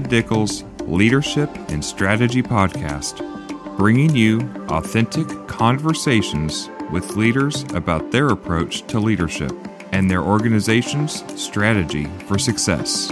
Tad Dickel's Leadership and Strategy Podcast, bringing you authentic conversations with leaders about their approach to leadership and their organization's strategy for success.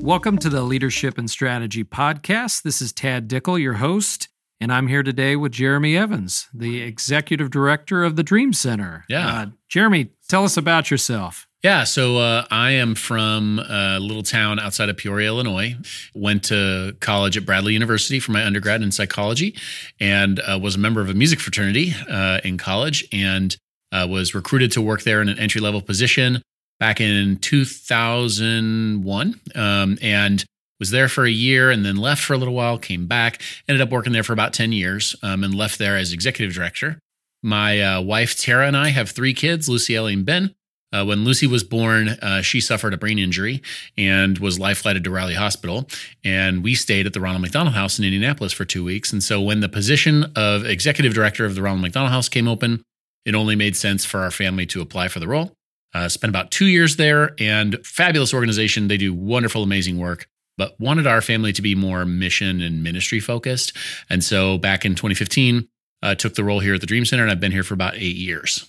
Welcome to the Leadership and Strategy Podcast. This is Tad Dickel, your host. And I'm here today with Jeremy Evans, the executive director of the Dream Center. Yeah. Uh, Jeremy, tell us about yourself. Yeah, so uh, I am from a little town outside of Peoria, Illinois. Went to college at Bradley University for my undergrad in psychology, and uh, was a member of a music fraternity uh, in college, and uh, was recruited to work there in an entry level position back in 2001, um, and was there for a year and then left for a little while, came back, ended up working there for about 10 years um, and left there as executive director. My uh, wife, Tara, and I have three kids, Lucy, Ellie, and Ben. Uh, when Lucy was born, uh, she suffered a brain injury and was life flighted to Riley Hospital. And we stayed at the Ronald McDonald House in Indianapolis for two weeks. And so when the position of executive director of the Ronald McDonald House came open, it only made sense for our family to apply for the role. Uh, spent about two years there and fabulous organization. They do wonderful, amazing work but wanted our family to be more mission and ministry focused. And so back in 2015, uh, took the role here at the Dream Center, and I've been here for about eight years.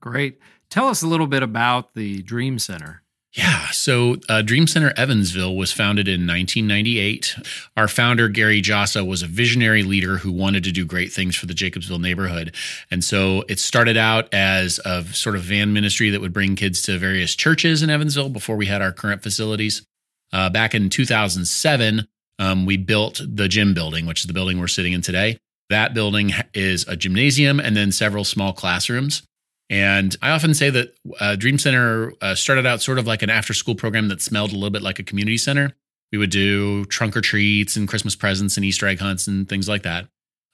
Great. Tell us a little bit about the Dream Center. Yeah, so uh, Dream Center Evansville was founded in 1998. Our founder, Gary Jossa, was a visionary leader who wanted to do great things for the Jacobsville neighborhood. And so it started out as a sort of van ministry that would bring kids to various churches in Evansville before we had our current facilities. Uh, back in 2007, um, we built the gym building, which is the building we're sitting in today. That building is a gymnasium and then several small classrooms. And I often say that uh, Dream Center uh, started out sort of like an after school program that smelled a little bit like a community center. We would do trunk or treats and Christmas presents and Easter egg hunts and things like that.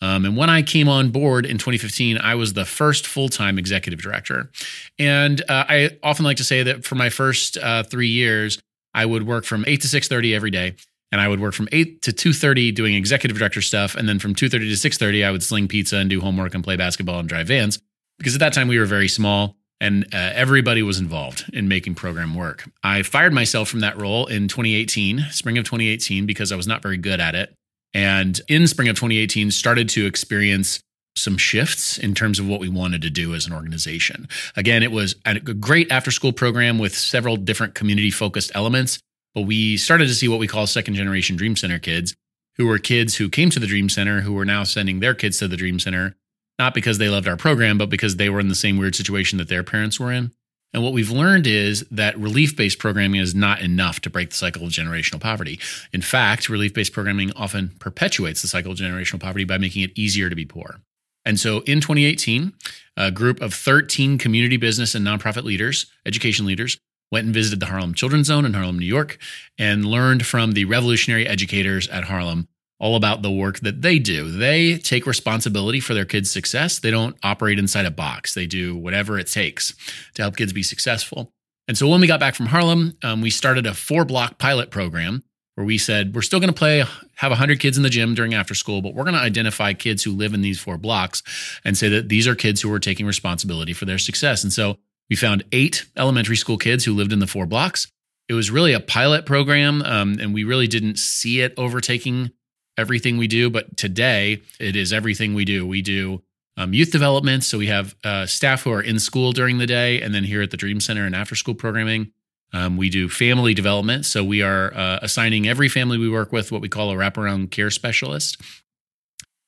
Um, and when I came on board in 2015, I was the first full time executive director. And uh, I often like to say that for my first uh, three years, I would work from 8 to 6:30 every day and I would work from 8 to 2:30 doing executive director stuff and then from 2:30 to 6:30 I would sling pizza and do homework and play basketball and drive vans because at that time we were very small and uh, everybody was involved in making program work. I fired myself from that role in 2018, spring of 2018 because I was not very good at it. And in spring of 2018 started to experience some shifts in terms of what we wanted to do as an organization. Again, it was a great after school program with several different community focused elements, but we started to see what we call second generation Dream Center kids, who were kids who came to the Dream Center who were now sending their kids to the Dream Center, not because they loved our program, but because they were in the same weird situation that their parents were in. And what we've learned is that relief based programming is not enough to break the cycle of generational poverty. In fact, relief based programming often perpetuates the cycle of generational poverty by making it easier to be poor. And so in 2018, a group of 13 community business and nonprofit leaders, education leaders, went and visited the Harlem Children's Zone in Harlem, New York, and learned from the revolutionary educators at Harlem all about the work that they do. They take responsibility for their kids' success. They don't operate inside a box, they do whatever it takes to help kids be successful. And so when we got back from Harlem, um, we started a four block pilot program where we said we're still going to play have 100 kids in the gym during after school but we're going to identify kids who live in these four blocks and say that these are kids who are taking responsibility for their success. And so we found eight elementary school kids who lived in the four blocks. It was really a pilot program um, and we really didn't see it overtaking everything we do but today it is everything we do. We do um, youth development so we have uh, staff who are in school during the day and then here at the dream center and after school programming um, we do family development. So we are uh, assigning every family we work with what we call a wraparound care specialist.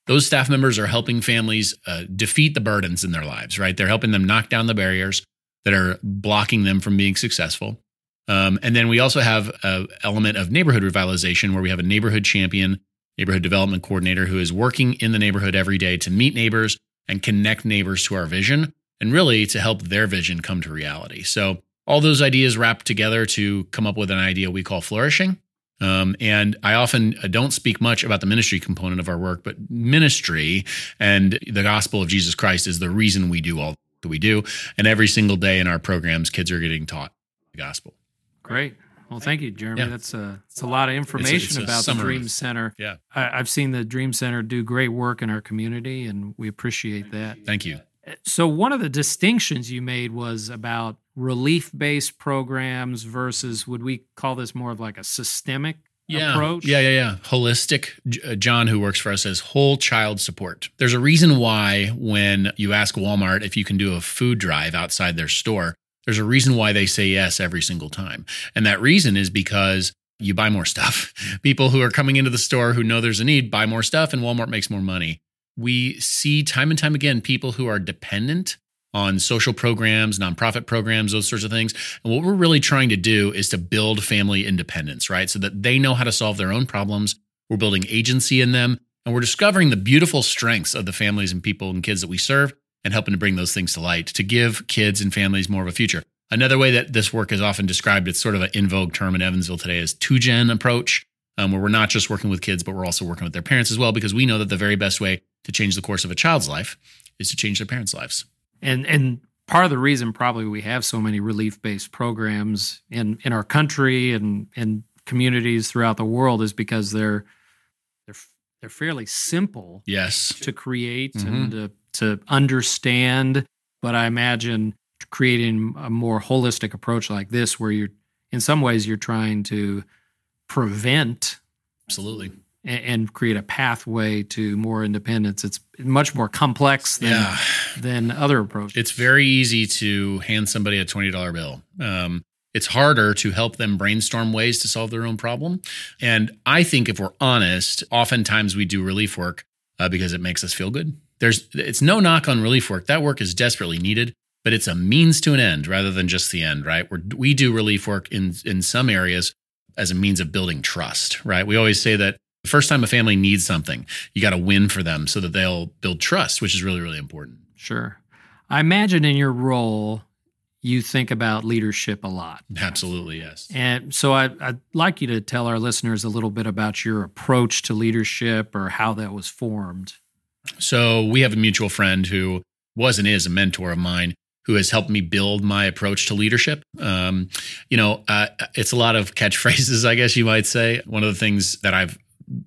Those staff members are helping families uh, defeat the burdens in their lives, right? They're helping them knock down the barriers that are blocking them from being successful. Um, and then we also have an element of neighborhood revitalization where we have a neighborhood champion, neighborhood development coordinator who is working in the neighborhood every day to meet neighbors and connect neighbors to our vision and really to help their vision come to reality. So all those ideas wrapped together to come up with an idea we call flourishing. Um, and I often uh, don't speak much about the ministry component of our work, but ministry and the gospel of Jesus Christ is the reason we do all that we do. And every single day in our programs, kids are getting taught the gospel. Great. Well, thank you, Jeremy. Yeah. That's a it's a lot of information it's a, it's about the Dream Center. Yeah, I, have seen the Dream Center do great work in our community, and we appreciate that. Thank you. So, one of the distinctions you made was about relief based programs versus would we call this more of like a systemic yeah. approach? Yeah, yeah, yeah. Holistic. Uh, John, who works for us, says whole child support. There's a reason why when you ask Walmart if you can do a food drive outside their store, there's a reason why they say yes every single time. And that reason is because you buy more stuff. People who are coming into the store who know there's a need buy more stuff, and Walmart makes more money. We see time and time again people who are dependent on social programs, nonprofit programs, those sorts of things. And what we're really trying to do is to build family independence, right? So that they know how to solve their own problems. We're building agency in them, and we're discovering the beautiful strengths of the families and people and kids that we serve and helping to bring those things to light to give kids and families more of a future. Another way that this work is often described, it's sort of an in vogue term in Evansville today, is two gen approach, um, where we're not just working with kids, but we're also working with their parents as well, because we know that the very best way to change the course of a child's life is to change their parents' lives. And and part of the reason probably we have so many relief based programs in in our country and and communities throughout the world is because they're they're they're fairly simple yes. to create mm-hmm. and to, to understand. But i imagine creating a more holistic approach like this where you're in some ways you're trying to prevent absolutely and, and create a pathway to more independence it's much more complex than yeah. than other approaches it's very easy to hand somebody a $20 bill um, it's harder to help them brainstorm ways to solve their own problem and i think if we're honest oftentimes we do relief work uh, because it makes us feel good there's it's no knock on relief work that work is desperately needed but it's a means to an end rather than just the end, right? Where we do relief work in in some areas as a means of building trust, right? We always say that the first time a family needs something, you got to win for them so that they'll build trust, which is really really important. Sure. I imagine in your role you think about leadership a lot. Absolutely, yes. And so I, would like you to tell our listeners a little bit about your approach to leadership or how that was formed. So we have a mutual friend who was and is a mentor of mine who has helped me build my approach to leadership. Um, you know, uh, it's a lot of catchphrases, I guess you might say. One of the things that I've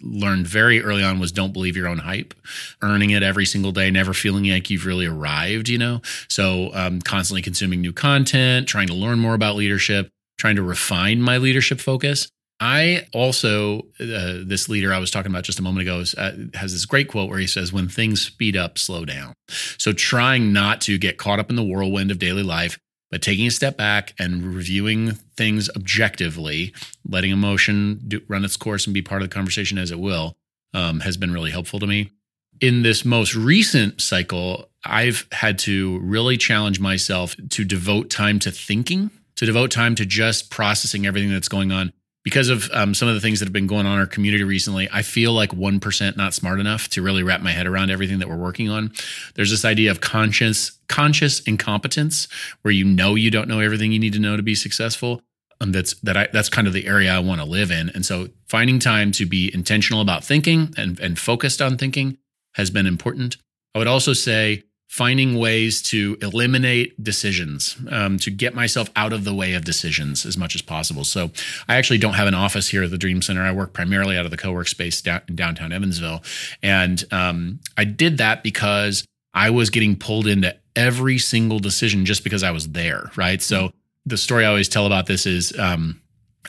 learned very early on was don't believe your own hype, earning it every single day, never feeling like you've really arrived, you know? So, um, constantly consuming new content, trying to learn more about leadership, trying to refine my leadership focus. I also, uh, this leader I was talking about just a moment ago, is, uh, has this great quote where he says, When things speed up, slow down. So trying not to get caught up in the whirlwind of daily life, but taking a step back and reviewing things objectively, letting emotion do, run its course and be part of the conversation as it will, um, has been really helpful to me. In this most recent cycle, I've had to really challenge myself to devote time to thinking, to devote time to just processing everything that's going on because of um, some of the things that have been going on in our community recently, I feel like 1% not smart enough to really wrap my head around everything that we're working on. There's this idea of conscious, conscious incompetence where you know you don't know everything you need to know to be successful. Um, that's that I that's kind of the area I want to live in. And so finding time to be intentional about thinking and, and focused on thinking has been important. I would also say finding ways to eliminate decisions, um, to get myself out of the way of decisions as much as possible. So I actually don't have an office here at the Dream Center. I work primarily out of the co-work space down, in downtown Evansville. And um, I did that because I was getting pulled into every single decision just because I was there, right? So the story I always tell about this is um,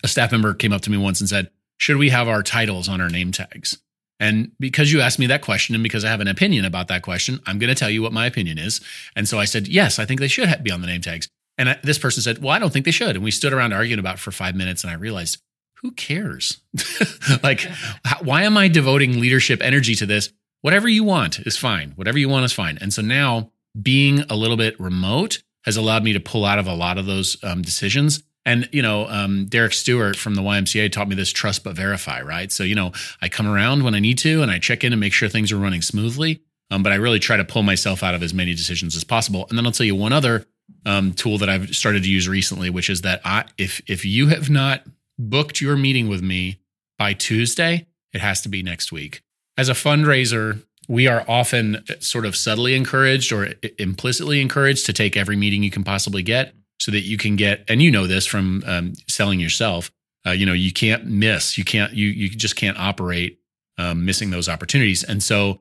a staff member came up to me once and said, should we have our titles on our name tags? And because you asked me that question and because I have an opinion about that question, I'm going to tell you what my opinion is. And so I said, yes, I think they should be on the name tags. And I, this person said, well, I don't think they should. And we stood around arguing about for five minutes. And I realized, who cares? like, how, why am I devoting leadership energy to this? Whatever you want is fine. Whatever you want is fine. And so now being a little bit remote has allowed me to pull out of a lot of those um, decisions and you know, um, Derek Stewart from the YMCA taught me this: trust but verify. Right. So you know, I come around when I need to, and I check in and make sure things are running smoothly. Um, but I really try to pull myself out of as many decisions as possible. And then I'll tell you one other um, tool that I've started to use recently, which is that I, if if you have not booked your meeting with me by Tuesday, it has to be next week. As a fundraiser, we are often sort of subtly encouraged or implicitly encouraged to take every meeting you can possibly get so that you can get and you know this from um, selling yourself uh, you know you can't miss you can't you you just can't operate um, missing those opportunities and so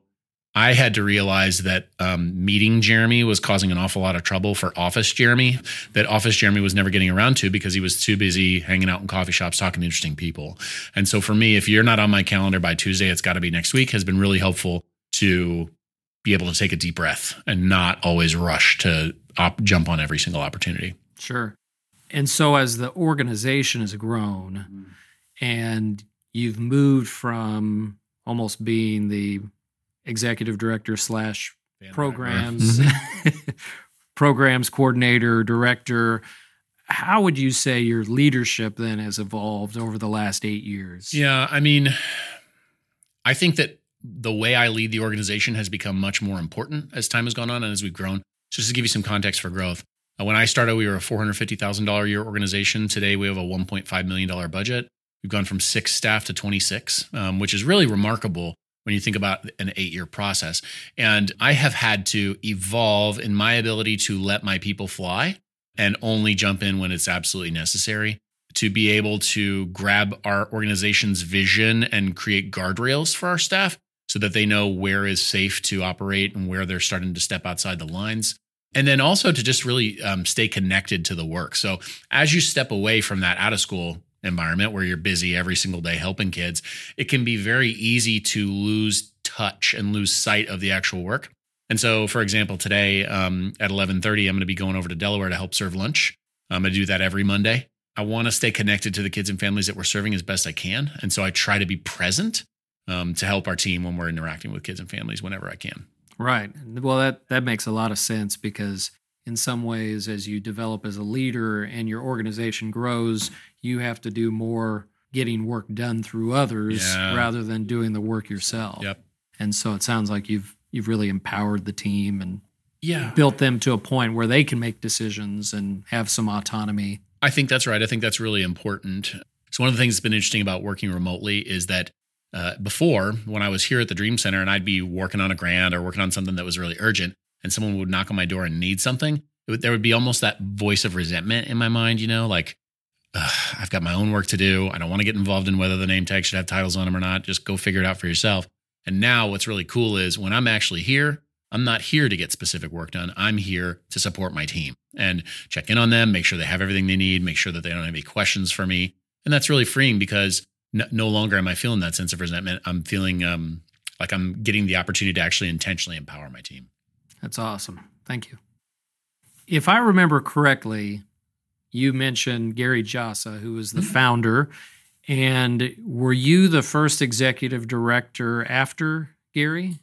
I had to realize that um, meeting Jeremy was causing an awful lot of trouble for Office Jeremy, that Office Jeremy was never getting around to because he was too busy hanging out in coffee shops talking to interesting people. And so for me, if you're not on my calendar by Tuesday, it's got to be next week, has been really helpful to be able to take a deep breath and not always rush to op- jump on every single opportunity. Sure. And so as the organization has grown mm-hmm. and you've moved from almost being the executive director slash programs mm-hmm. programs coordinator director how would you say your leadership then has evolved over the last eight years yeah i mean i think that the way i lead the organization has become much more important as time has gone on and as we've grown so just to give you some context for growth when i started we were a $450000 a year organization today we have a $1.5 million budget we've gone from six staff to 26 um, which is really remarkable when you think about an eight year process. And I have had to evolve in my ability to let my people fly and only jump in when it's absolutely necessary to be able to grab our organization's vision and create guardrails for our staff so that they know where is safe to operate and where they're starting to step outside the lines. And then also to just really um, stay connected to the work. So as you step away from that out of school environment where you're busy every single day helping kids, it can be very easy to lose touch and lose sight of the actual work. And so, for example, today um, at 11:30, I'm going to be going over to Delaware to help serve lunch. I'm going to do that every Monday. I want to stay connected to the kids and families that we're serving as best I can, and so I try to be present um, to help our team when we're interacting with kids and families whenever I can. Right. Well, that that makes a lot of sense because in some ways, as you develop as a leader and your organization grows, you have to do more getting work done through others yeah. rather than doing the work yourself. Yep. And so it sounds like you've you've really empowered the team and yeah. built them to a point where they can make decisions and have some autonomy. I think that's right. I think that's really important. So one of the things that's been interesting about working remotely is that uh, before, when I was here at the Dream Center and I'd be working on a grant or working on something that was really urgent, and someone would knock on my door and need something, would, there would be almost that voice of resentment in my mind, you know, like, I've got my own work to do. I don't want to get involved in whether the name tag should have titles on them or not. Just go figure it out for yourself. And now what's really cool is when I'm actually here, I'm not here to get specific work done. I'm here to support my team and check in on them, make sure they have everything they need, make sure that they don't have any questions for me. And that's really freeing because no, no longer am I feeling that sense of resentment. I'm feeling um, like I'm getting the opportunity to actually intentionally empower my team. That's awesome. Thank you. If I remember correctly, you mentioned Gary Jossa, who was the mm-hmm. founder. And were you the first executive director after Gary?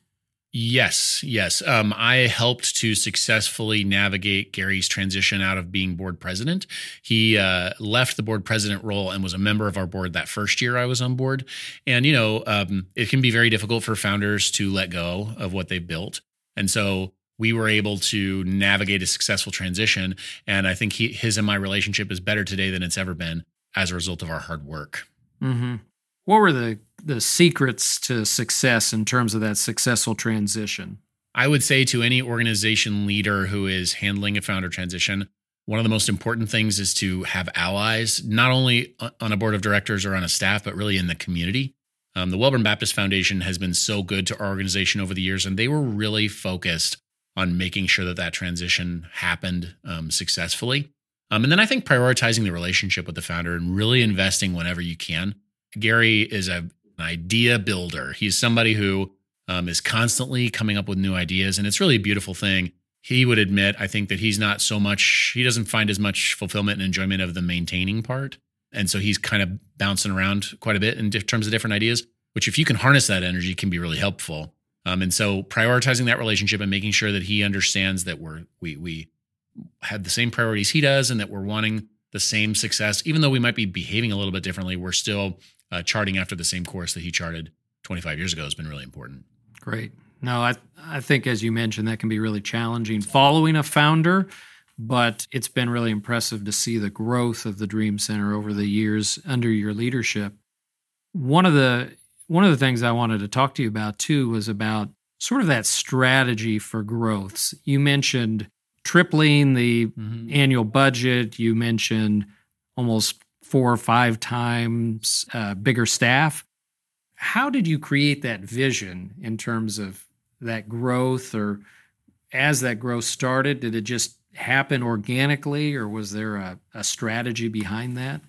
Yes, yes. Um, I helped to successfully navigate Gary's transition out of being board president. He uh, left the board president role and was a member of our board that first year I was on board. And, you know, um, it can be very difficult for founders to let go of what they've built. And so we were able to navigate a successful transition. And I think he, his and my relationship is better today than it's ever been as a result of our hard work. Mm-hmm. What were the the secrets to success in terms of that successful transition? I would say to any organization leader who is handling a founder transition, one of the most important things is to have allies, not only on a board of directors or on a staff, but really in the community. Um, the Welborn Baptist Foundation has been so good to our organization over the years, and they were really focused on making sure that that transition happened um, successfully. Um, and then I think prioritizing the relationship with the founder and really investing whenever you can. Gary is a, an idea builder. He's somebody who um, is constantly coming up with new ideas, and it's really a beautiful thing. He would admit, I think, that he's not so much, he doesn't find as much fulfillment and enjoyment of the maintaining part. And so he's kind of bouncing around quite a bit in terms of different ideas, which, if you can harness that energy, can be really helpful. Um, and so prioritizing that relationship and making sure that he understands that we're we we have the same priorities he does and that we're wanting the same success, even though we might be behaving a little bit differently, we're still uh, charting after the same course that he charted 25 years ago has been really important. Great. No, I I think as you mentioned that can be really challenging following a founder, but it's been really impressive to see the growth of the Dream Center over the years under your leadership. One of the one of the things I wanted to talk to you about too was about sort of that strategy for growth. You mentioned tripling the mm-hmm. annual budget, you mentioned almost four or five times uh, bigger staff. How did you create that vision in terms of that growth or as that growth started? Did it just happen organically or was there a, a strategy behind that?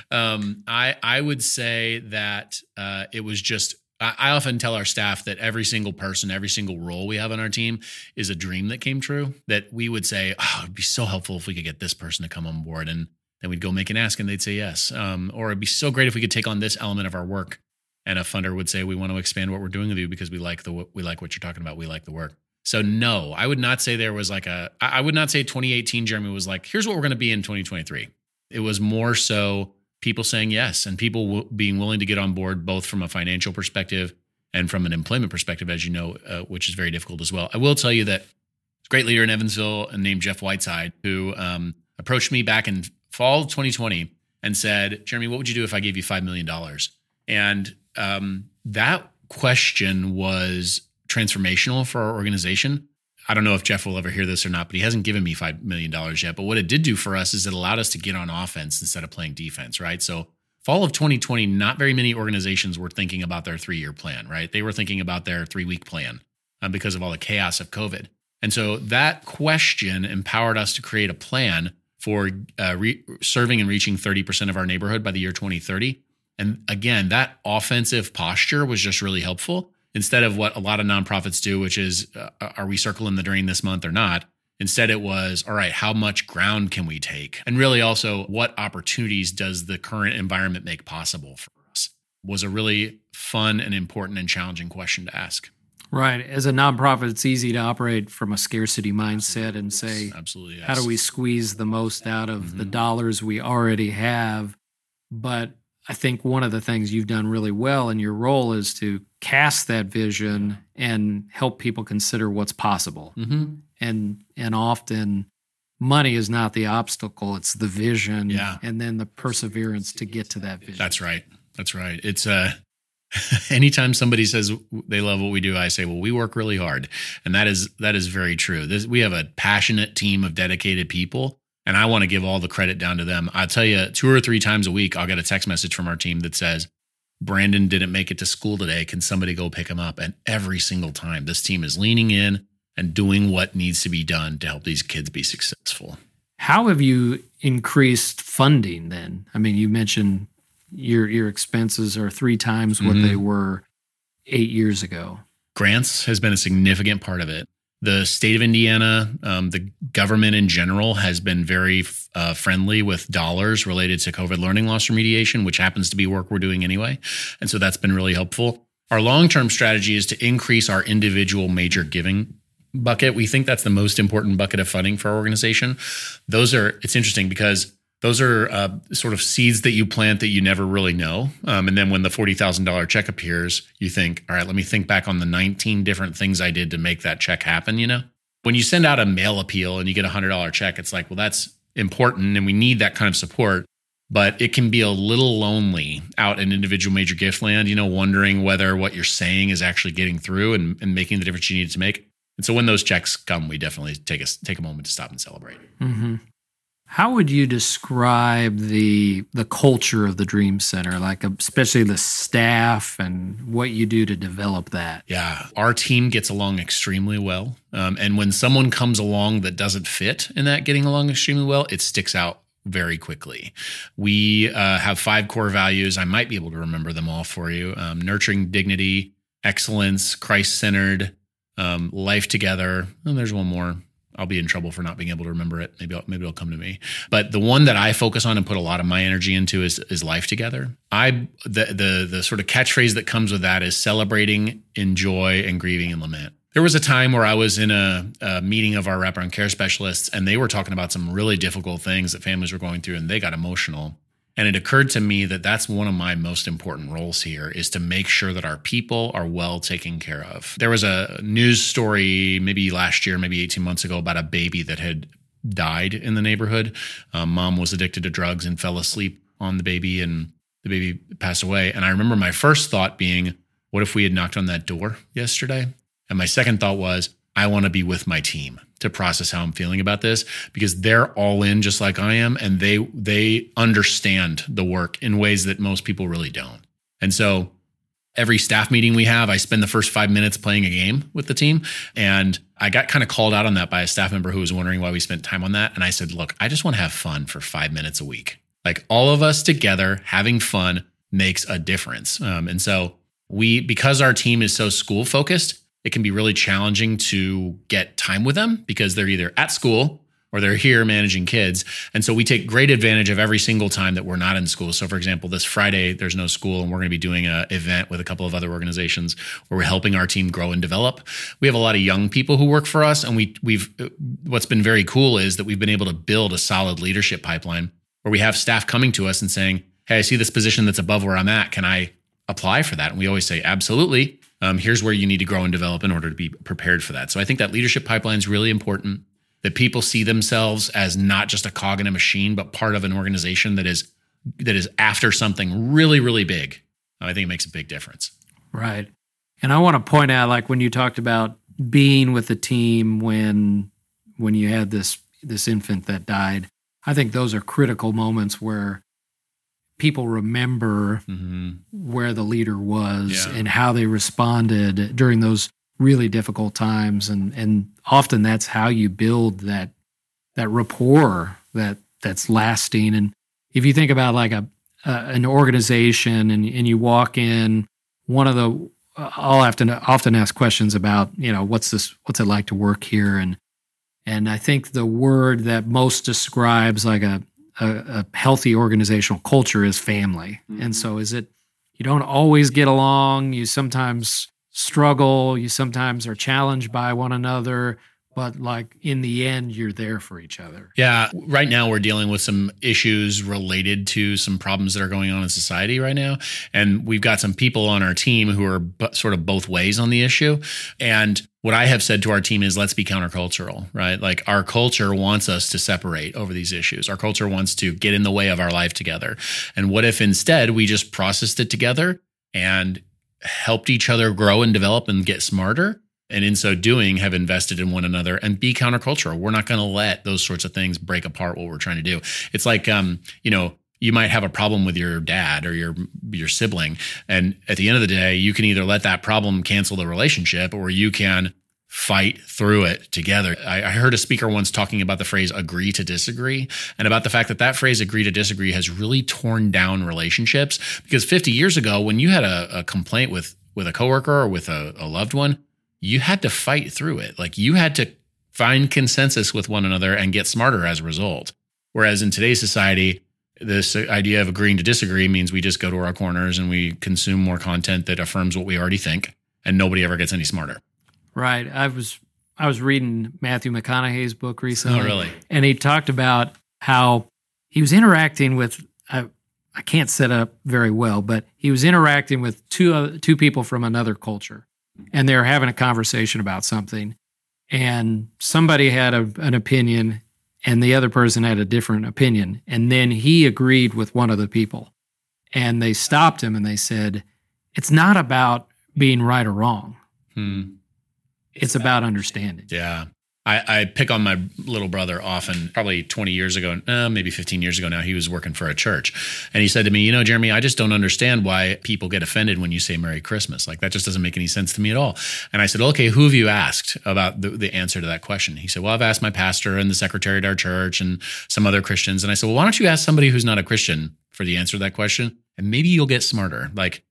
um, I I would say that uh, it was just. I, often tell our staff that every single person, every single role we have on our team is a dream that came true. That we would say, "Oh, it'd be so helpful if we could get this person to come on board," and then we'd go make an ask, and they'd say yes. Um, or it'd be so great if we could take on this element of our work, and a funder would say, "We want to expand what we're doing with you because we like the we like what you're talking about. We like the work." So no, I would not say there was like a. I would not say 2018 Jeremy was like, "Here's what we're going to be in 2023." It was more so people saying yes and people w- being willing to get on board both from a financial perspective and from an employment perspective, as you know, uh, which is very difficult as well. I will tell you that a great leader in Evansville named Jeff Whiteside, who um, approached me back in fall 2020 and said, Jeremy, what would you do if I gave you $5 million? And um, that question was transformational for our organization I don't know if Jeff will ever hear this or not, but he hasn't given me $5 million yet. But what it did do for us is it allowed us to get on offense instead of playing defense, right? So, fall of 2020, not very many organizations were thinking about their three year plan, right? They were thinking about their three week plan um, because of all the chaos of COVID. And so that question empowered us to create a plan for uh, re- serving and reaching 30% of our neighborhood by the year 2030. And again, that offensive posture was just really helpful instead of what a lot of nonprofits do, which is, uh, are we circling the drain this month or not? Instead, it was, all right, how much ground can we take? And really also, what opportunities does the current environment make possible for us? Was a really fun and important and challenging question to ask. Right. As a nonprofit, it's easy to operate from a scarcity mindset and say, absolutely, yes. how do we squeeze the most out of mm-hmm. the dollars we already have? But I think one of the things you've done really well in your role is to cast that vision and help people consider what's possible. Mm-hmm. And and often money is not the obstacle; it's the vision, yeah. and then the perseverance to get to that vision. That's right. That's right. It's uh anytime somebody says they love what we do i say well we work really hard and that is that is very true this, we have a passionate team of dedicated people and I want to give all the credit down to them. I'll tell you, two or three times a week, I'll get a text message from our team that says, Brandon didn't make it to school today. Can somebody go pick him up? And every single time, this team is leaning in and doing what needs to be done to help these kids be successful. How have you increased funding then? I mean, you mentioned your your expenses are three times what mm-hmm. they were eight years ago. Grants has been a significant part of it the state of Indiana, um, the government in general has been very uh, friendly with dollars related to COVID learning loss remediation, which happens to be work we're doing anyway. And so that's been really helpful. Our long term strategy is to increase our individual major giving bucket. We think that's the most important bucket of funding for our organization. Those are, it's interesting because those are uh, sort of seeds that you plant that you never really know. Um, and then when the $40,000 check appears, you think, all right, let me think back on the 19 different things I did to make that check happen, you know? When you send out a mail appeal and you get a $100 check, it's like, well, that's important and we need that kind of support. But it can be a little lonely out in individual major gift land, you know, wondering whether what you're saying is actually getting through and, and making the difference you need to make. And so when those checks come, we definitely take a, take a moment to stop and celebrate. Mm-hmm. How would you describe the the culture of the Dream Center, like especially the staff and what you do to develop that? Yeah, our team gets along extremely well, um, and when someone comes along that doesn't fit in that getting along extremely well, it sticks out very quickly. We uh, have five core values. I might be able to remember them all for you: um, nurturing dignity, excellence, Christ centered, um, life together. And there's one more I'll be in trouble for not being able to remember it. Maybe maybe it'll come to me. But the one that I focus on and put a lot of my energy into is is life together. I the the the sort of catchphrase that comes with that is celebrating, enjoy, and grieving and lament. There was a time where I was in a, a meeting of our wraparound care specialists, and they were talking about some really difficult things that families were going through, and they got emotional. And it occurred to me that that's one of my most important roles here is to make sure that our people are well taken care of. There was a news story maybe last year, maybe 18 months ago, about a baby that had died in the neighborhood. Um, mom was addicted to drugs and fell asleep on the baby, and the baby passed away. And I remember my first thought being, what if we had knocked on that door yesterday? And my second thought was, I want to be with my team to process how I'm feeling about this because they're all in just like I am and they they understand the work in ways that most people really don't. And so every staff meeting we have, I spend the first five minutes playing a game with the team. And I got kind of called out on that by a staff member who was wondering why we spent time on that. And I said, look, I just want to have fun for five minutes a week. Like all of us together having fun makes a difference. Um, and so we, because our team is so school focused, it can be really challenging to get time with them because they're either at school or they're here managing kids. And so we take great advantage of every single time that we're not in school. So, for example, this Friday, there's no school, and we're going to be doing an event with a couple of other organizations where we're helping our team grow and develop. We have a lot of young people who work for us, and we, we've what's been very cool is that we've been able to build a solid leadership pipeline where we have staff coming to us and saying, Hey, I see this position that's above where I'm at. Can I apply for that? And we always say, Absolutely. Um, here's where you need to grow and develop in order to be prepared for that. So I think that leadership pipeline is really important that people see themselves as not just a cog in a machine, but part of an organization that is that is after something really, really big. I think it makes a big difference. Right. And I want to point out, like when you talked about being with the team when when you had this this infant that died, I think those are critical moments where people remember mm-hmm. where the leader was yeah. and how they responded during those really difficult times and and often that's how you build that that rapport that that's lasting and if you think about like a an organization and and you walk in one of the I'll have to often ask questions about you know what's this what's it like to work here and and I think the word that most describes like a a, a healthy organizational culture is family. Mm-hmm. and so is it you don't always get along. You sometimes struggle, you sometimes are challenged by one another, but like in the end you're there for each other. Yeah, right now we're dealing with some issues related to some problems that are going on in society right now, and we've got some people on our team who are b- sort of both ways on the issue. And what I have said to our team is let's be countercultural, right? Like our culture wants us to separate over these issues. Our culture wants to get in the way of our life together. And what if instead we just processed it together and helped each other grow and develop and get smarter. And in so doing, have invested in one another and be countercultural. We're not going to let those sorts of things break apart what we're trying to do. It's like, um, you know, you might have a problem with your dad or your your sibling and at the end of the day you can either let that problem cancel the relationship or you can fight through it together. I, I, heard a speaker once talking about the phrase agree to disagree and about the fact that that phrase agree to disagree has really torn down relationships because 50 years ago when you had a, a complaint with with a coworker or with a, a loved one, you had to fight through it. Like you had to find consensus with one another and get smarter as a result. Whereas in today's society, this idea of agreeing to disagree means we just go to our corners and we consume more content that affirms what we already think and nobody ever gets any smarter. Right. I was I was reading Matthew McConaughey's book recently. Oh, really? And he talked about how he was interacting with I, I can't set up very well, but he was interacting with two other, two people from another culture, and they're having a conversation about something, and somebody had a, an opinion, and the other person had a different opinion, and then he agreed with one of the people, and they stopped him and they said, "It's not about being right or wrong." Hmm it's about understanding. Yeah. I, I, pick on my little brother often, probably 20 years ago, uh, maybe 15 years ago now, he was working for a church. And he said to me, You know, Jeremy, I just don't understand why people get offended when you say Merry Christmas. Like, that just doesn't make any sense to me at all. And I said, Okay, who have you asked about the, the answer to that question? He said, Well, I've asked my pastor and the secretary at our church and some other Christians. And I said, Well, why don't you ask somebody who's not a Christian for the answer to that question? And maybe you'll get smarter. Like,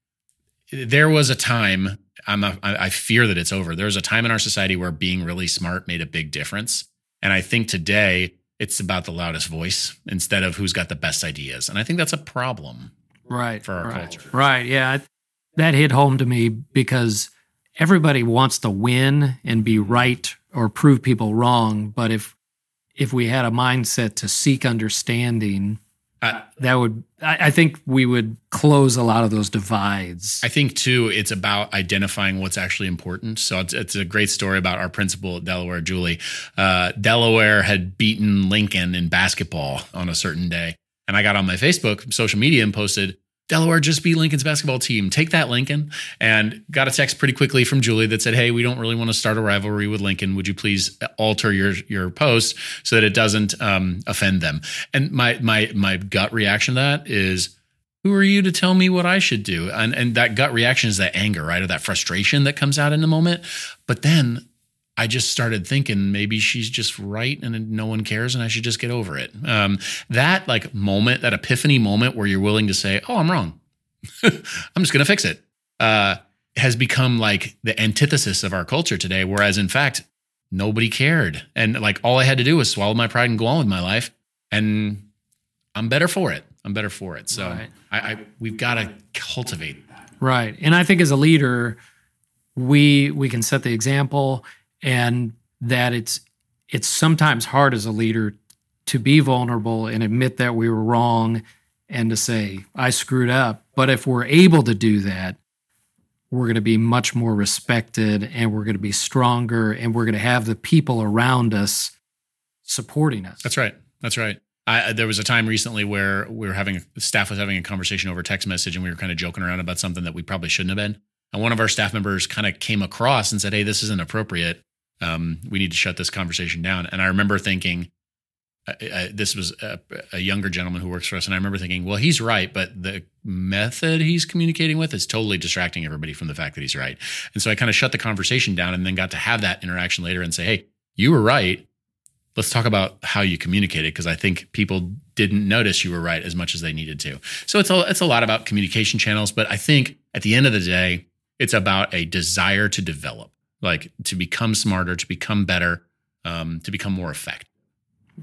there was a time I'm a, I fear that it's over. There's a time in our society where being really smart made a big difference. And I think today it's about the loudest voice instead of who's got the best ideas. And I think that's a problem. Right. For our right, culture. Right. Yeah. That hit home to me because everybody wants to win and be right or prove people wrong. But if if we had a mindset to seek understanding uh, that would I, I, think we would close a lot of those divides. I think too, it's about identifying what's actually important. So it's, it's a great story about our principal at Delaware, Julie. Uh, Delaware had beaten Lincoln in basketball on a certain day, and I got on my Facebook social media and posted, Delaware just beat Lincoln's basketball team. Take that, Lincoln. And got a text pretty quickly from Julie that said, Hey, we don't really want to start a rivalry with Lincoln. Would you please alter your your post so that it doesn't um, offend them? And my my my gut reaction to that is who are you to tell me what I should do? And and that gut reaction is that anger, right? Or that frustration that comes out in the moment. But then I just started thinking maybe she's just right and no one cares and I should just get over it. Um, that like moment, that epiphany moment where you're willing to say, oh, I'm wrong. I'm just going to fix it. Uh, has become like the antithesis of our culture today. Whereas in fact, nobody cared. And like all I had to do was swallow my pride and go on with my life. And I'm better for it. I'm better for it. So right. I, I we've got to cultivate that. Right. And I think as a leader, we we can set the example and that it's it's sometimes hard as a leader to be vulnerable and admit that we were wrong and to say I screwed up. But if we're able to do that, we're going to be much more respected and we're going to be stronger and we're going to have the people around us supporting us. That's right. That's right. I, there was a time recently where we were having staff was having a conversation over text message and we were kind of joking around about something that we probably shouldn't have been. And one of our staff members kind of came across and said, "Hey, this isn't appropriate. Um, we need to shut this conversation down." And I remember thinking, this was a, a, younger gentleman who works for us, and I remember thinking, well, he's right, but the method he's communicating with is totally distracting everybody from the fact that he's right. And so I kind of shut the conversation down, and then got to have that interaction later and say, hey, you were right. Let's talk about how you communicated because I think people didn't notice you were right as much as they needed to. So it's a it's a lot about communication channels, but I think at the end of the day, it's about a desire to develop, like to become smarter, to become better, um, to become more effective.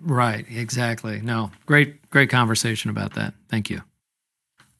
Right, exactly. No, great, great conversation about that. Thank you.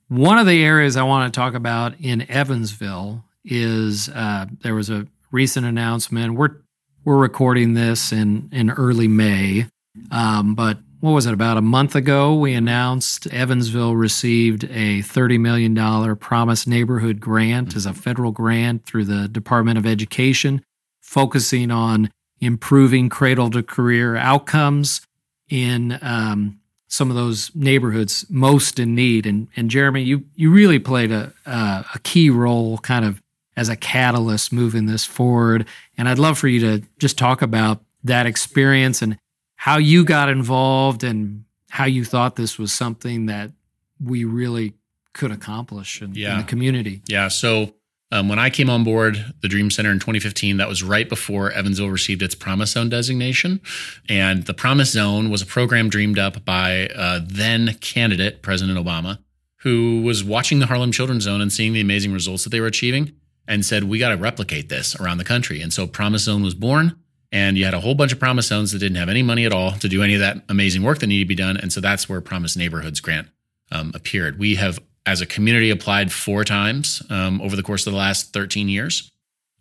One of the areas I want to talk about in Evansville is uh, there was a recent announcement. We're we're recording this in in early May, um, but what was it about a month ago? We announced Evansville received a thirty million dollar Promise Neighborhood Grant as a federal grant through the Department of Education, focusing on improving cradle to career outcomes in um, some of those neighborhoods most in need. And, and Jeremy, you, you really played a, a key role kind of as a catalyst moving this forward. And I'd love for you to just talk about that experience and how you got involved and how you thought this was something that we really could accomplish in, yeah. in the community. Yeah. So um, when I came on board the Dream Center in 2015, that was right before Evansville received its Promise Zone designation. And the Promise Zone was a program dreamed up by uh, then candidate President Obama, who was watching the Harlem Children's Zone and seeing the amazing results that they were achieving and said, We got to replicate this around the country. And so Promise Zone was born. And you had a whole bunch of Promise Zones that didn't have any money at all to do any of that amazing work that needed to be done. And so that's where Promise Neighborhoods Grant um, appeared. We have as a community applied four times um, over the course of the last 13 years.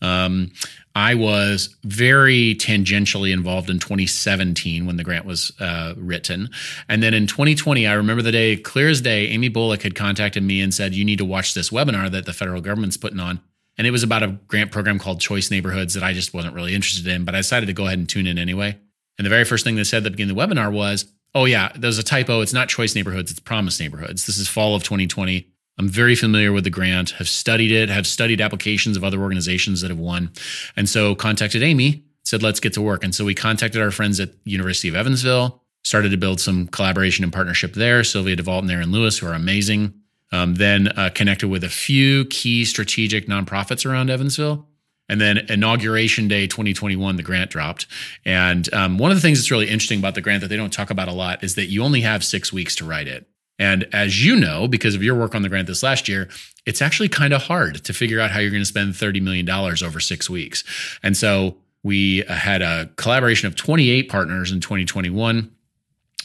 Um, I was very tangentially involved in 2017 when the grant was uh, written. And then in 2020, I remember the day clear as day, Amy Bullock had contacted me and said, You need to watch this webinar that the federal government's putting on. And it was about a grant program called Choice Neighborhoods that I just wasn't really interested in, but I decided to go ahead and tune in anyway. And the very first thing they said at the beginning of the webinar was, oh yeah, there's a typo. It's not choice neighborhoods, it's promise neighborhoods. This is fall of 2020. I'm very familiar with the grant, have studied it, have studied applications of other organizations that have won. And so contacted Amy, said, let's get to work. And so we contacted our friends at University of Evansville, started to build some collaboration and partnership there. Sylvia DeVault and Aaron Lewis, who are amazing. Um, then uh, connected with a few key strategic nonprofits around Evansville and then inauguration day 2021, the grant dropped. And um, one of the things that's really interesting about the grant that they don't talk about a lot is that you only have six weeks to write it. And as you know, because of your work on the grant this last year, it's actually kind of hard to figure out how you're going to spend $30 million over six weeks. And so we had a collaboration of 28 partners in 2021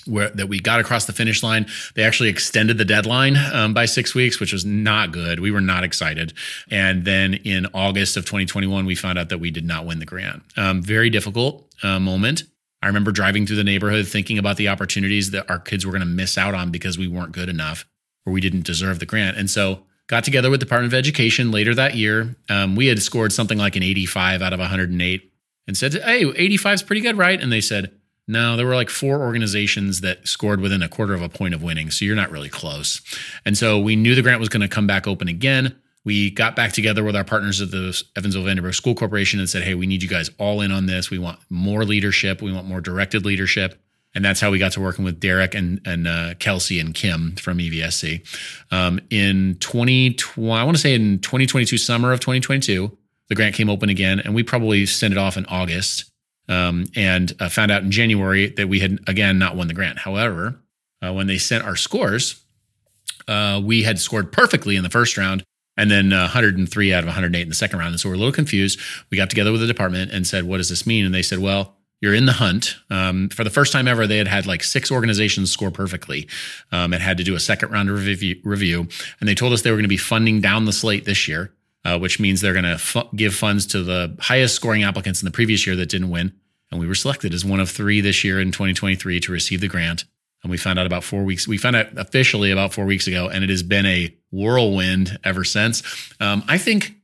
where, that we got across the finish line. They actually extended the deadline um, by six weeks, which was not good. We were not excited. And then in August of 2021, we found out that we did not win the grant. Um, very difficult uh, moment. I remember driving through the neighborhood thinking about the opportunities that our kids were going to miss out on because we weren't good enough or we didn't deserve the grant. And so got together with Department of Education later that year. Um, we had scored something like an 85 out of 108 and said, Hey, 85 is pretty good, right? And they said, no, there were like four organizations that scored within a quarter of a point of winning. So you're not really close. And so we knew the grant was going to come back open again. We got back together with our partners at the Evansville Vanderburgh School Corporation and said, hey, we need you guys all in on this. We want more leadership. We want more directed leadership. and that's how we got to working with Derek and and uh, Kelsey and Kim from EVSC. Um, in 2020, I want to say in 2022 summer of 2022, the grant came open again, and we probably sent it off in August, um, and uh, found out in January that we had again not won the grant. However, uh, when they sent our scores, uh, we had scored perfectly in the first round. And then 103 out of 108 in the second round. And so we're a little confused. We got together with the department and said, What does this mean? And they said, Well, you're in the hunt. Um, for the first time ever, they had had like six organizations score perfectly. Um, it had to do a second round review, and they told us they were going to be funding down the slate this year, uh, which means they're going to fu- give funds to the highest scoring applicants in the previous year that didn't win. And we were selected as one of three this year in 2023 to receive the grant. And we found out about four weeks. We found out officially about four weeks ago, and it has been a whirlwind ever since. Um, I think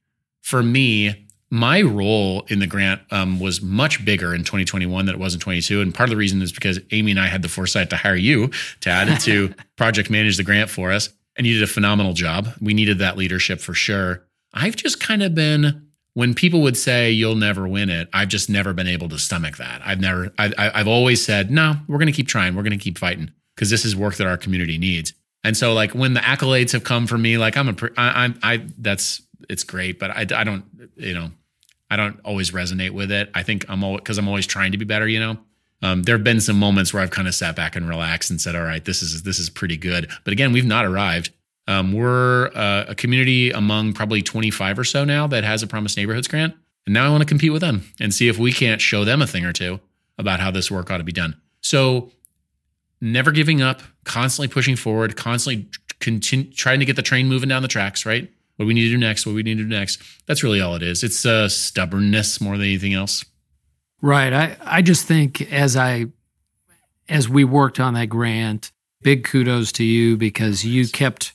for me, my role in the grant um, was much bigger in 2021 than it was in 22 and part of the reason is because amy and i had the foresight to hire you tad to project manage the grant for us and you did a phenomenal job we needed that leadership for sure i've just kind of been when people would say you'll never win it i've just never been able to stomach that i've never I, have always said no we're going to keep trying we're going to keep fighting because this is work that our community needs and so like when the accolades have come from me like i'm a, I'm, I, that's it's great but I, I don't you know I don't always resonate with it. I think I'm always because I'm always trying to be better. You know, um, there have been some moments where I've kind of sat back and relaxed and said, "All right, this is this is pretty good." But again, we've not arrived. Um, we're uh, a community among probably 25 or so now that has a Promise Neighborhoods grant, and now I want to compete with them and see if we can't show them a thing or two about how this work ought to be done. So, never giving up, constantly pushing forward, constantly continue, trying to get the train moving down the tracks. Right what we need to do next, what we need to do next. That's really all it is. It's uh, stubbornness more than anything else. Right. I, I just think as I as we worked on that grant, big kudos to you because you kept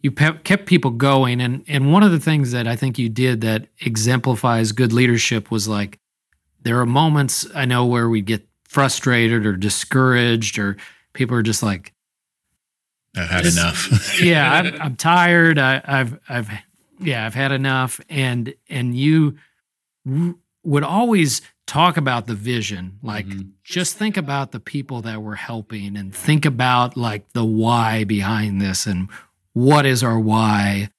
you pe- kept people going and and one of the things that I think you did that exemplifies good leadership was like there are moments I know where we get frustrated or discouraged or people are just like I've had enough. yeah, I'm, I'm tired. I, have I've yeah, I've had enough. And and you w- would always talk about the vision, like mm-hmm. just think about the people that we're helping, and think about like the why behind this, and what is our why.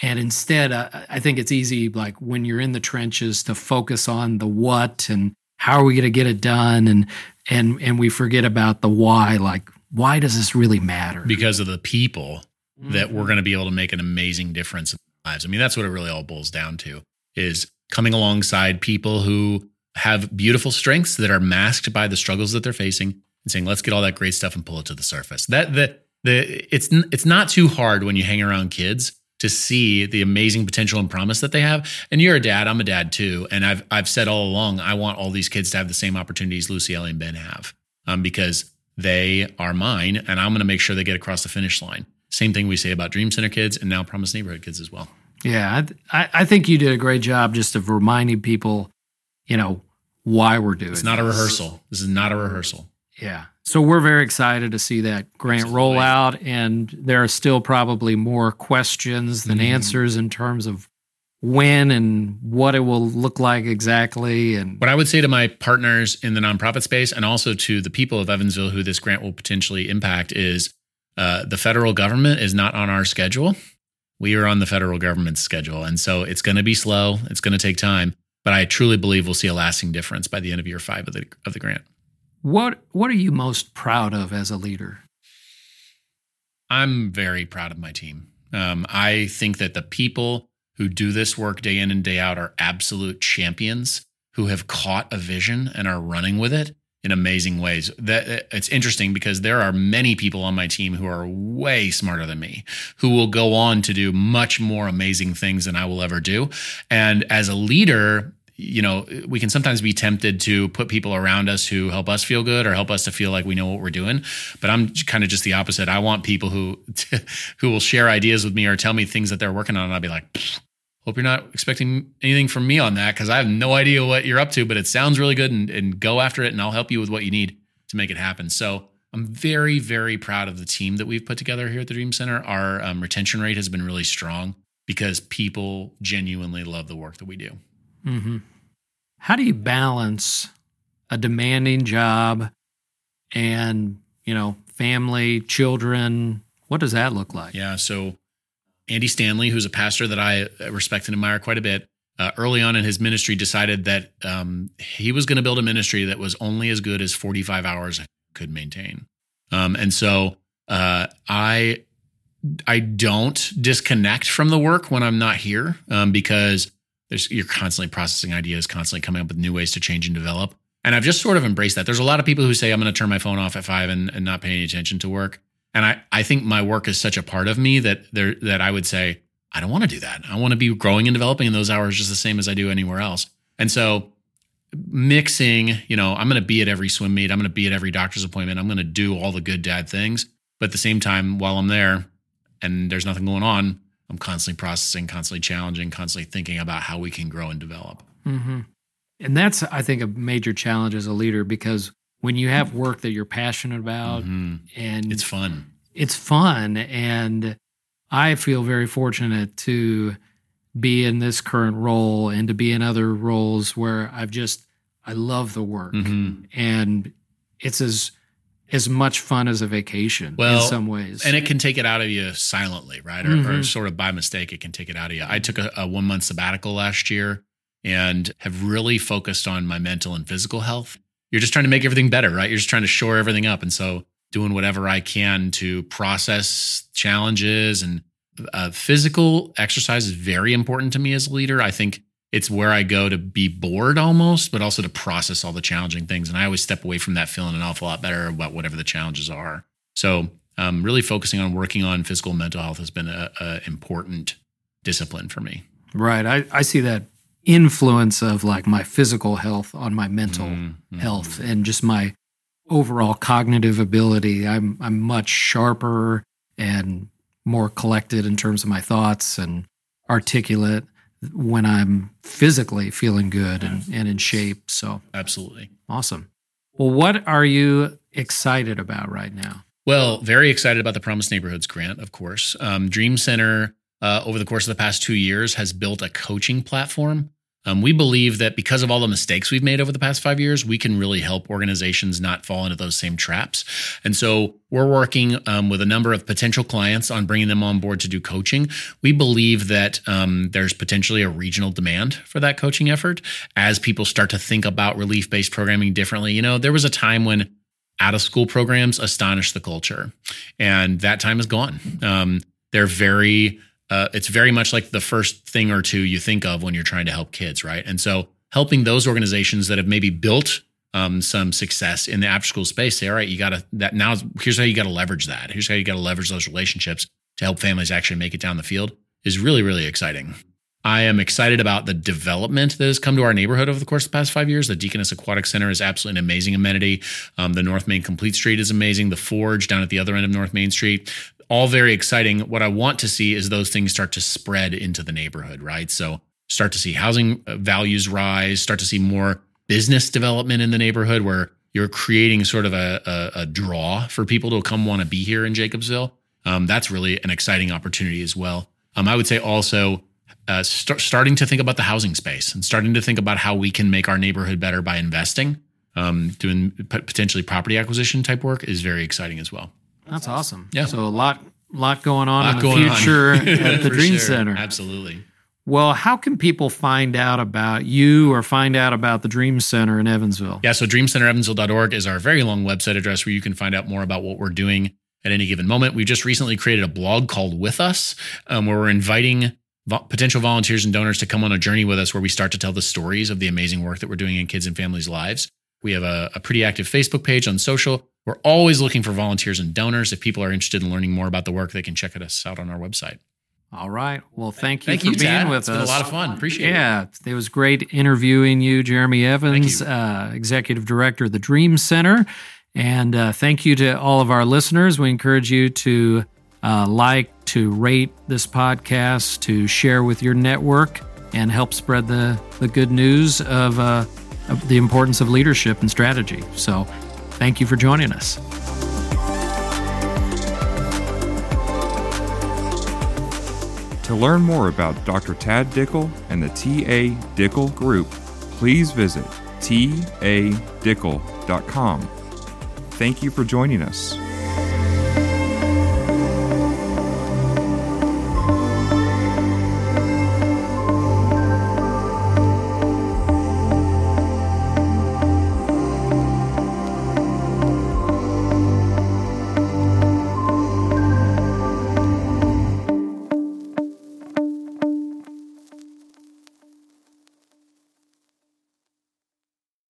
And instead, uh, I think it's easy, like when you're in the trenches, to focus on the what and how are we going to get it done, and and and we forget about the why, like why does this really matter? Because of the people mm-hmm. that we're going to be able to make an amazing difference in lives. I mean, that's what it really all boils down to is coming alongside people who have beautiful strengths that are masked by the struggles that they're facing and saying, let's get all that great stuff and pull it to the surface. That the the it's it's not too hard when you hang around kids to see the amazing potential and promise that they have. And you're a dad, I'm a dad too. And I've I've said all along, I want all these kids to have the same opportunities Lucy, Ellie, and Ben have. Um, because they are mine, and I'm going to make sure they get across the finish line. Same thing we say about Dream Center kids and now Promise Neighborhood kids as well. Yeah, I, I think you did a great job just of reminding people, you know, why we're doing. It. It's not this. a rehearsal. This is not a rehearsal. Yeah. So we're very excited to see that grant Absolutely. roll out, and there are still probably more questions than mm-hmm. answers in terms of when and what it will look like exactly and what i would say to my partners in the nonprofit space and also to the people of evansville who this grant will potentially impact is uh, the federal government is not on our schedule we are on the federal government's schedule and so it's going to be slow it's going to take time but i truly believe we'll see a lasting difference by the end of year five of the, of the grant what what are you most proud of as a leader i'm very proud of my team um, i think that the people who do this work day in and day out are absolute champions who have caught a vision and are running with it in amazing ways. That it's interesting because there are many people on my team who are way smarter than me, who will go on to do much more amazing things than I will ever do. And as a leader, you know, we can sometimes be tempted to put people around us who help us feel good or help us to feel like we know what we're doing. But I'm kind of just the opposite. I want people who who will share ideas with me or tell me things that they're working on, and I'll be like, Hope you're not expecting anything from me on that because I have no idea what you're up to, but it sounds really good and, and go after it and I'll help you with what you need to make it happen. So I'm very, very proud of the team that we've put together here at the Dream Center. Our um, retention rate has been really strong because people genuinely love the work that we do. Mm-hmm. How do you balance a demanding job and, you know, family, children. What does that look like? Yeah. So Andy Stanley, who's a pastor that I respect and admire quite a bit, uh, early on in his ministry decided that um, he was going to build a ministry that was only as good as 45 hours I could maintain. Um, and so uh, I I don't disconnect from the work when I'm not here um, because you're constantly processing ideas, constantly coming up with new ways to change and develop. And I've just sort of embraced that. There's a lot of people who say I'm going to turn my phone off at five and, and not pay any attention to work. And I, I think my work is such a part of me that there that I would say I don't want to do that. I want to be growing and developing in those hours just the same as I do anywhere else. And so mixing, you know, I'm going to be at every swim meet, I'm going to be at every doctor's appointment, I'm going to do all the good dad things. But at the same time, while I'm there and there's nothing going on, I'm constantly processing, constantly challenging, constantly thinking about how we can grow and develop. Mm-hmm. And that's, I think, a major challenge as a leader because when you have work that you're passionate about mm-hmm. and it's fun, it's fun. And I feel very fortunate to be in this current role and to be in other roles where I've just I love the work mm-hmm. and it's as as much fun as a vacation well, in some ways. And it can take it out of you silently, right? Or, mm-hmm. or sort of by mistake, it can take it out of you. I took a, a one month sabbatical last year and have really focused on my mental and physical health. You're just trying to make everything better, right? You're just trying to shore everything up. And so doing whatever I can to process challenges and uh, physical exercise is very important to me as a leader. I think it's where I go to be bored almost, but also to process all the challenging things. And I always step away from that feeling an awful lot better about whatever the challenges are. So, um, really focusing on working on physical and mental health has been an important discipline for me. Right. I, I see that influence of like my physical health on my mental mm-hmm. health and just my overall cognitive ability. I'm I'm much sharper and more collected in terms of my thoughts and articulate when I'm physically feeling good and, and in shape. So, absolutely. Awesome. Well, what are you excited about right now? Well, very excited about the Promise Neighborhoods grant, of course. Um, Dream Center, uh, over the course of the past two years, has built a coaching platform um, we believe that because of all the mistakes we've made over the past five years, we can really help organizations not fall into those same traps. And so we're working um, with a number of potential clients on bringing them on board to do coaching. We believe that um, there's potentially a regional demand for that coaching effort as people start to think about relief based programming differently. You know, there was a time when out of school programs astonished the culture, and that time is gone. Um, they're very uh, it's very much like the first thing or two you think of when you're trying to help kids, right? And so helping those organizations that have maybe built um, some success in the after school space say, all right, you got to that now. Here's how you got to leverage that. Here's how you got to leverage those relationships to help families actually make it down the field is really really exciting. I am excited about the development that has come to our neighborhood over the course of the past five years. The Deaconess Aquatic Center is absolutely an amazing amenity. Um, the North Main Complete Street is amazing. The Forge down at the other end of North Main Street all very exciting. What I want to see is those things start to spread into the neighborhood, right? So start to see housing uh, values rise, start to see more business development in the neighborhood where you're creating sort of a, a, a draw for people to come want to be here in Jacobsville. Um, that's really an exciting opportunity as well. Um, I would say also uh, start, starting to think about the housing space and starting to think about how we can make our neighborhood better by investing. Um, doing potentially property acquisition type work is very exciting as well. That's awesome. Yeah. So a lot, lot going on lot in the future at the Dream sure. Center. Absolutely. Well, how can people find out about you or find out about the Dream Center in Evansville? Yeah, so dreamcenterevansville.org is our very long website address where you can find out more about what we're doing at any given moment. We've just recently created a blog called With Us, um, where we're inviting vo- potential volunteers and donors to come on a journey with us where we start to tell the stories of the amazing work that we're doing in kids and families' lives. We have a, a pretty active Facebook page on social. We're always looking for volunteers and donors. If people are interested in learning more about the work, they can check us out on our website. All right. Well, thank you thank for you, being Tad. with it's us. Been a lot of fun. Appreciate yeah, it. Yeah, it was great interviewing you, Jeremy Evans, you. uh, Executive Director of the Dream Center. And uh, thank you to all of our listeners. We encourage you to uh, like, to rate this podcast, to share with your network, and help spread the, the good news of uh, the importance of leadership and strategy. So, thank you for joining us. To learn more about Dr. Tad Dickel and the T.A. Dickel Group, please visit tadickel.com. thank you for joining us.